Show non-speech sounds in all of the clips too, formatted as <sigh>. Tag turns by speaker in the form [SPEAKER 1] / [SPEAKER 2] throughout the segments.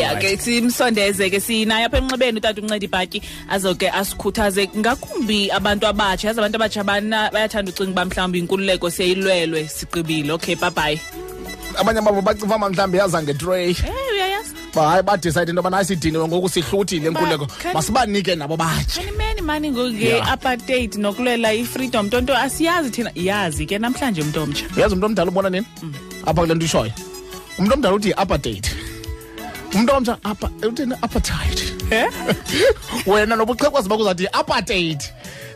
[SPEAKER 1] ya ke simsondeze ke sinaye apha emnxebeni utata unceda ibhatyi azoke asikhuthaze. Ngakumbi abantu abatsha yazi abantu abatsha bana bayathanda ucinga uba mhlawumbi inkululeko siyayilwelwe sigqibile. Okay bye bye
[SPEAKER 2] abanye babo bacinga uba mhlawumbi yaza ngetray.
[SPEAKER 1] Eh uyayazi.
[SPEAKER 2] Hayi badicide into yobana asidiniwe ngoku sihluthile inkululeko.
[SPEAKER 1] Can-
[SPEAKER 2] masibanike nabo batsha
[SPEAKER 1] kanimeni mani ngoku
[SPEAKER 2] Yeah.
[SPEAKER 1] apartheid nokulwela i-freedom. Nto nto asiyazi thina yazi ke namhlanje umntu omtsha
[SPEAKER 2] yazi umntu omdala ubona nini? Apha kule nto ishoyo. Umntu omdala uthi yi-apartheid umntu omtsha apa uthini apartheid.
[SPEAKER 1] Eh? <laughs>
[SPEAKER 2] wena nobuxhekwazi bakuzathi yi-apartheid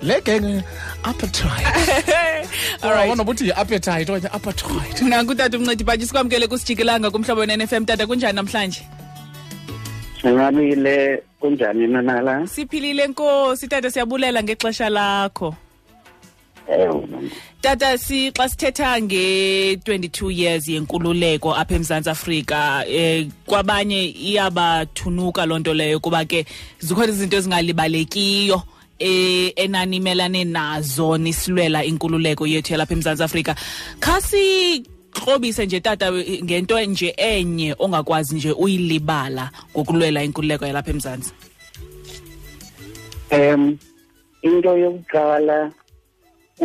[SPEAKER 2] le genge apartheid.
[SPEAKER 1] Alright.
[SPEAKER 2] yi-appetite okanye apartheid.
[SPEAKER 1] Nanku utata umncedi ibhatyi sikwamkele kusijikelanga kumhlobo wen-fm tata kunjani namhlanje?
[SPEAKER 3] Sinqabile kunjani nanala
[SPEAKER 1] siphilile nkosi. Tata siyabulela ngexesha lakho. Tata si xa sithetha nge-22 years yenkululeko apha emzantsi afrika eh kwabanye iyabathunuka loo nto leyo kuba ke zikhona izinto ezingalibalekiyo eh enanimelane nazo nisilwela inkululeko yethu yalapha emzantsi afrika. Khasikrobise nje tata ngento nje enye ongakwazi nje uyilibala ngokulwela inkululeko yalapha emzantsi.
[SPEAKER 3] Um into yokuqala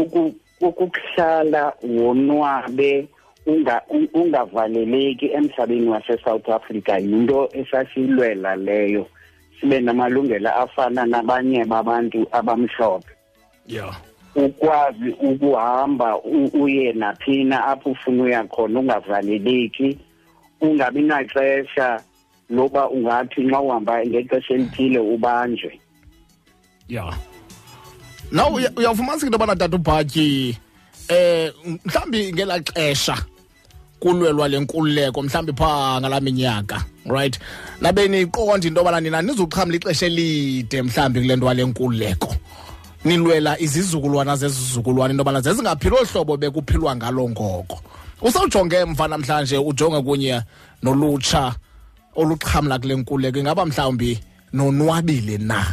[SPEAKER 3] uku- ukuhlala wonwabe unga un- ungavaleleki emhlabeni wase-South Africa yinto esasiyilwela leyo. Sibe namalungelo afana nabanye babantu abamhlophe.
[SPEAKER 2] Yeah
[SPEAKER 3] ukwazi ukuhamba uye naphina apho ufuna uya khona ungavaleleki ungabi naxesha loba ungathi nxa uhamba ngexesha elithile ubanjwe.
[SPEAKER 2] Yeah now uya- uyawufumanisa into yobana tata ubhatyi eh mhlawumbi ngelaa xesha kulwelwa le nkululeko mhlawumbi phaa ngalaa minyaka right? Nabe niqonda into yobana nina nizuxhamla ixesha elide mhlawumbi kule nto wale nkululeko. Nilwela izizukulwana zezizukulwana into yobana zezingaphili olu hlobo bekuphilwa ngalo ngoko. Usawujonge mva namhlanje ujonge kunye nolutsha oluxhamla kule nkululeko ingaba mhlawumbi nonwabile na?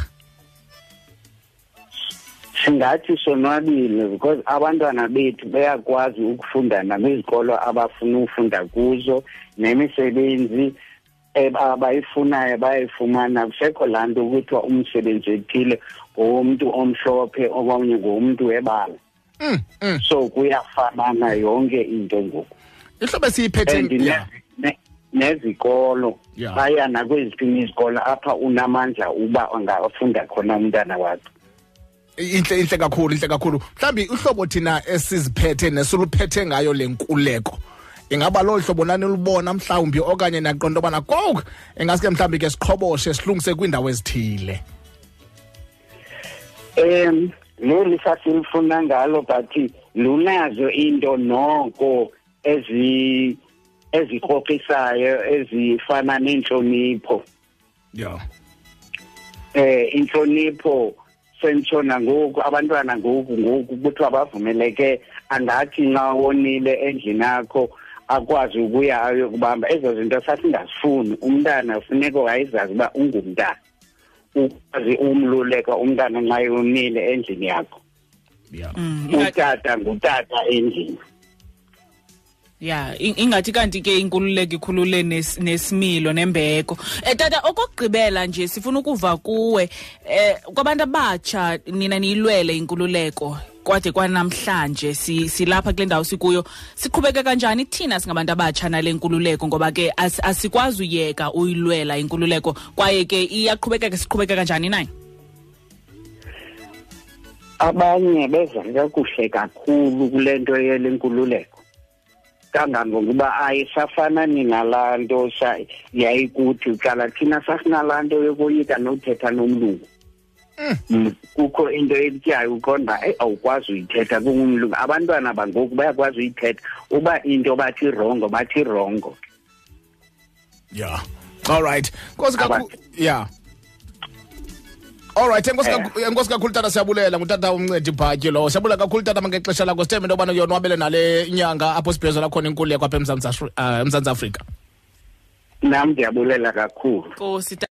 [SPEAKER 3] Singathi sonwabile because abantwana bethu bayakwazi ukufunda nakwizikolo abafuna ukufunda kuzo nemisebenzi abayifunayo bayayifumana. Kusekho laa nto kuthiwa umsebenzi ethile ngowomntu omhlophe okanye ngowomntu webala.
[SPEAKER 2] Mm, mm.
[SPEAKER 3] so kuyafanana yonke into ngoku.
[SPEAKER 2] Ihlobo esiyiphethe
[SPEAKER 3] nezikolo.
[SPEAKER 2] Yeah.
[SPEAKER 3] baya nakweziphi izikolo apha unamandla uba angafunda khona umntana wakhe
[SPEAKER 2] inhle inhle kakhulu inhle kakhulu. Mhlawumbi uhlobo thina esiziphethe nesiluphethe ngayo le nkuleko ingaba lolu hlobo nanilubona mhlawumbi okanye naqonda obana koku ingaske mhlawumbi ke siqhoboshe silungise kwiindawo ezithile?
[SPEAKER 3] Um leli sasilifuna ngalo but lunazo into noko ezi ezikrokisayo ezifana nenhlonipho
[SPEAKER 2] yeah
[SPEAKER 3] eh inhlonipho sentshona ngoku abantwana ngoku ngoku kuthiwa bavumeleke angathi nxa wonile endlini yakho akwazi ukuya ayokubamba. Ezo zinto sasingazifuni. Umntana funeka wayezazi uba ungumntana. Ukwazi umluleka umntana nxa yonile endlini yakho.
[SPEAKER 2] Yeah
[SPEAKER 1] Mm, inga-
[SPEAKER 3] utata ngutata endlini.
[SPEAKER 1] Ya in- ingathi kanti ke inkululeko ikhulule nes- nesimilo nembeko. Um tata okokugqibela nje sifuna ukuva kuwe eh kwabantu abatsha nina niyilwele inkululeko kwade kwanamhlanje si- silapha kule ndawo sikuyo. Siqhubeke kanjani thina singabantu abatsha nale nkululeko? Ngoba ke as- asikwazi uyeka uyilwela inkululeko kwaye ke iyaqhubekeka siqhubeke kanjani naye
[SPEAKER 3] abanye beza kakuhle kakhulu kule nto yele nkululeko kangangokuba ayisafanani nalaa nto sa- yayikuthi kuqala thina sasinalaa nto yokoyika nothetha nomlungu. Mm, kukho into etyayo uqonda eyi awukwazi uyithetha kungumlungu. Abantwana bangoku bayakwazi uyithetha. Uba into bathi rongo bathi rongo.
[SPEAKER 2] Yeah. All right. Nkosi kakhulu
[SPEAKER 3] Abantu.
[SPEAKER 2] yeah all right enkosi
[SPEAKER 3] Eh.
[SPEAKER 2] kakhu- enkosi kakhulu tata siyabulela. Ngutata umncedi ibhatyi lowo siyabulela kakhulu tata mangexesha lakho. Sithembe into yobana uyonwabele nale nyanga apho sibhiyozela khona inkululeko apha emzantsi Afri- ah, emzantsi afrika.
[SPEAKER 3] Nam ndiyabulela kakhulu.
[SPEAKER 1] Nkosi